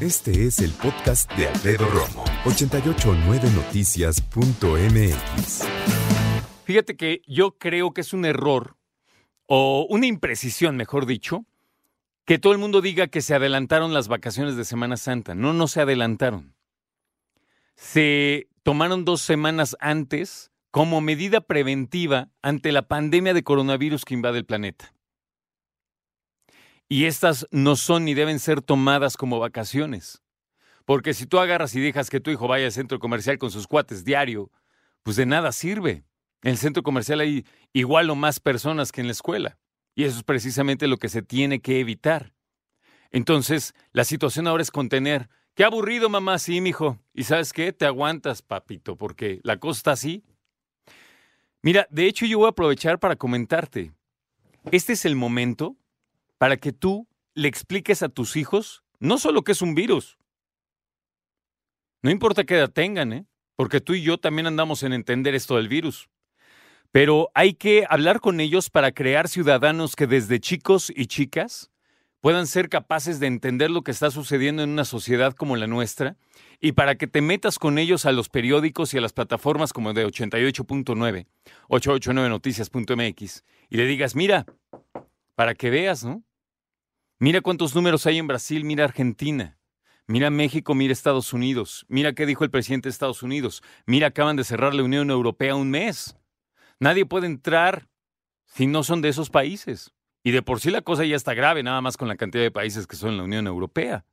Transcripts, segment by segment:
Este es el podcast de Alfredo Romo, 889noticias.mx. Fíjate que yo creo que es un error, o una imprecisión, mejor dicho, que todo el mundo diga que se adelantaron las vacaciones de Semana Santa. No, no se adelantaron. Se tomaron dos semanas antes como medida preventiva ante la pandemia de coronavirus que invade el planeta. Y estas no son ni deben ser tomadas como vacaciones. Porque si tú agarras y dejas que tu hijo vaya al centro comercial con sus cuates diario, pues de nada sirve. En el centro comercial hay igual o más personas que en la escuela. Y eso es precisamente lo que se tiene que evitar. Entonces, la situación ahora es contener. Qué aburrido, mamá, sí, mijo. ¿Y sabes qué? Te aguantas, papito, porque la cosa está así. Mira, de hecho yo voy a aprovechar para comentarte. Este es el momento para que tú le expliques a tus hijos no solo que es un virus. No importa qué edad tengan, ¿eh? Porque tú y yo también andamos en entender esto del virus. Pero hay que hablar con ellos para crear ciudadanos que desde chicos y chicas puedan ser capaces de entender lo que está sucediendo en una sociedad como la nuestra y para que te metas con ellos a los periódicos y a las plataformas como de 88.9, 889noticias.mx y le digas, mira, para que veas, ¿no? Mira cuántos números hay en Brasil, mira Argentina, mira México, mira Estados Unidos, mira qué dijo el presidente de Estados Unidos, mira acaban de cerrar la Unión Europea un mes. Nadie puede entrar si no son de esos países. Y de por sí la cosa ya está grave, nada más con la cantidad de países que son en la Unión Europea.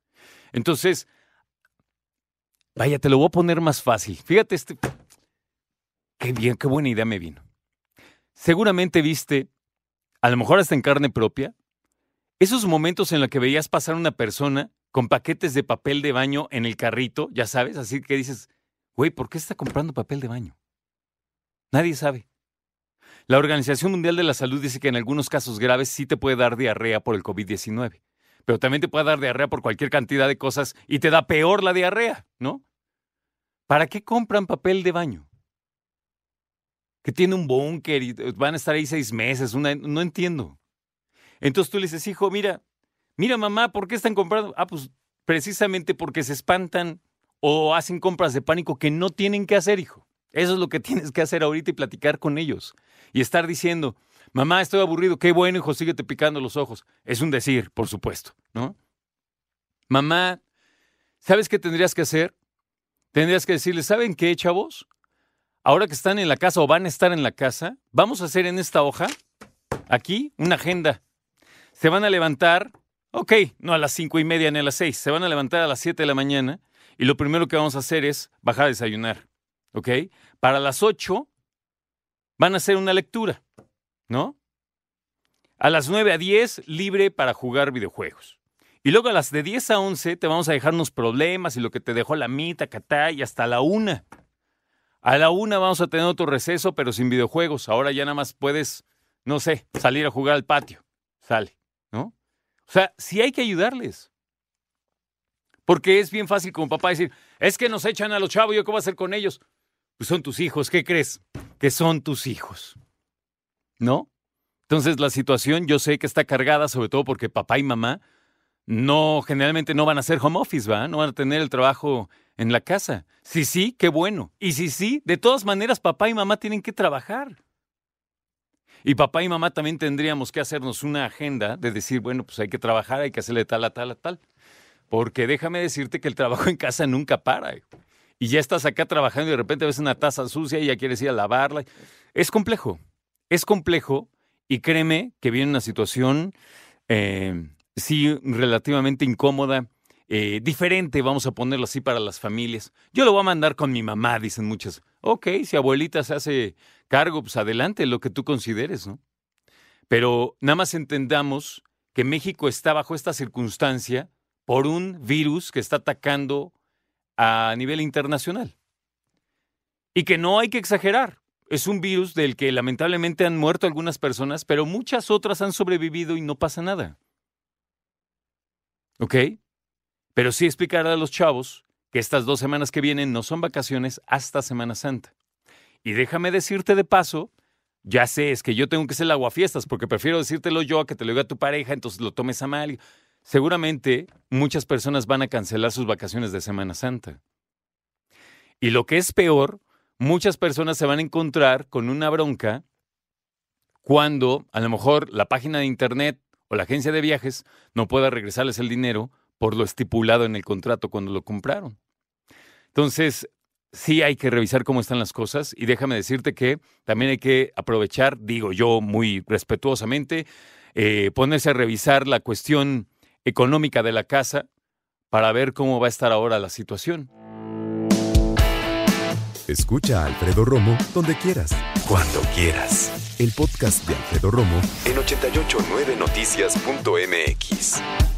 Entonces, vaya, te lo voy a poner más fácil. Fíjate este... Qué bien, qué buena idea me vino. Seguramente viste, a lo mejor hasta en carne propia, esos momentos en los que veías pasar una persona con paquetes de papel de baño en el carrito, ya sabes, así que dices, güey, ¿por qué está comprando papel de baño? Nadie sabe. La Organización Mundial de la Salud dice que en algunos casos graves sí te puede dar diarrea por el COVID-19, pero también te puede dar diarrea por cualquier cantidad de cosas y te da peor la diarrea, ¿no? ¿Para qué compran papel de baño? Que tiene un búnker y van a estar ahí seis meses, no entiendo. Entonces tú le dices, hijo, mira, mira mamá, ¿por qué están comprando? Ah, pues precisamente porque se espantan o hacen compras de pánico que no tienen que hacer, hijo. Eso es lo que tienes que hacer ahorita y platicar con ellos. Y estar diciendo, mamá, estoy aburrido, qué bueno, hijo, síguete picando los ojos. Es un decir, por supuesto, ¿no? Mamá, ¿sabes qué tendrías que hacer? Tendrías que decirle, ¿saben qué, chavos? Ahora que están en la casa o van a estar en la casa, vamos a hacer en esta hoja, aquí, una agenda. Se van a levantar, ok, no a las cinco y media ni a las seis, se van a levantar a las siete de la mañana y lo primero que vamos a hacer es bajar a desayunar, ¿ok? Para las ocho van a hacer una lectura, ¿no? A las 9 a 10, libre para jugar videojuegos. Y luego a las de 10 a 11 te vamos a dejar unos problemas y lo que te dejó la mitad, catá, y hasta la 1. A la 1 vamos a tener otro receso, pero sin videojuegos. Ahora ya nada más puedes, no sé, salir a jugar al patio. Sale, ¿no? O sea, sí hay que ayudarles. Porque es bien fácil como papá decir, es que nos echan a los chavos, ¿yo qué voy a hacer con ellos? Pues son tus hijos, ¿qué crees? Que son tus hijos. ¿No? Entonces la situación yo sé que está cargada, sobre todo porque papá y mamá no, generalmente no van a hacer home office, ¿va? No van a tener el trabajo en la casa. Sí, sí, qué bueno. Y sí, sí, de todas maneras papá y mamá tienen que trabajar. Y papá y mamá también tendríamos que hacernos una agenda de decir, bueno, pues hay que trabajar, hay que hacerle tal a tal a tal. Porque déjame decirte que el trabajo en casa nunca para y ya estás acá trabajando y de repente ves una taza sucia y ya quieres ir a lavarla. Es complejo, es complejo y créeme que viene una situación, eh, sí, relativamente incómoda, eh, diferente, vamos a ponerlo así para las familias. Yo lo voy a mandar con mi mamá, dicen muchas. Ok, si abuelita se hace cargo, pues adelante, lo que tú consideres, ¿no? Pero nada más entendamos que México está bajo esta circunstancia por un virus que está atacando a nivel internacional. Y que no hay que exagerar. Es un virus del que lamentablemente han muerto algunas personas, pero muchas otras han sobrevivido y no pasa nada. ¿Ok? Pero sí explicar a los chavos que estas dos semanas que vienen no son vacaciones hasta Semana Santa. Y déjame decirte de paso, ya sé, es que yo tengo que ser el aguafiestas porque prefiero decírtelo yo a que te lo diga tu pareja, entonces lo tomes a mal. Seguramente muchas personas van a cancelar sus vacaciones de Semana Santa. Y lo que es peor, muchas personas se van a encontrar con una bronca cuando a lo mejor la página de internet o la agencia de viajes no pueda regresarles el dinero por lo estipulado en el contrato cuando lo compraron. Entonces, sí hay que revisar cómo están las cosas y déjame decirte que también hay que aprovechar, digo yo muy respetuosamente, eh, ponerse a revisar la cuestión económica de la casa para ver cómo va a estar ahora la situación. Escucha a Alfredo Romo donde quieras, cuando quieras. El podcast de Alfredo Romo en 889noticias.mx.